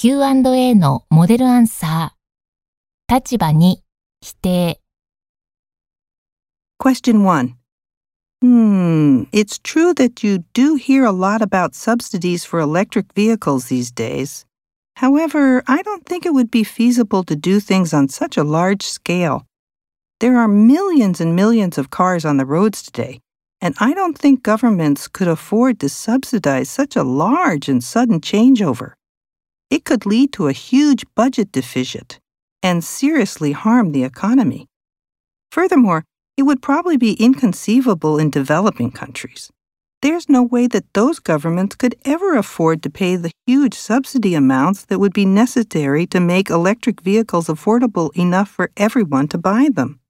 Q&A のモデルアンサー。立場に否定。 Question 1. Hmm, it's true that you do hear a lot about subsidies for electric vehicles these days. However, I don't think it would be feasible to do things on such a large scale. There are millions and millions of cars on the roads today, and I don't think governments could afford to subsidize such a large and sudden changeover. It could lead to a huge budget deficit and seriously harm the economy. Furthermore, it would probably be inconceivable in developing countries. There's no way that those governments could ever afford to pay the huge subsidy amounts that would be necessary to make electric vehicles affordable enough for everyone to buy them.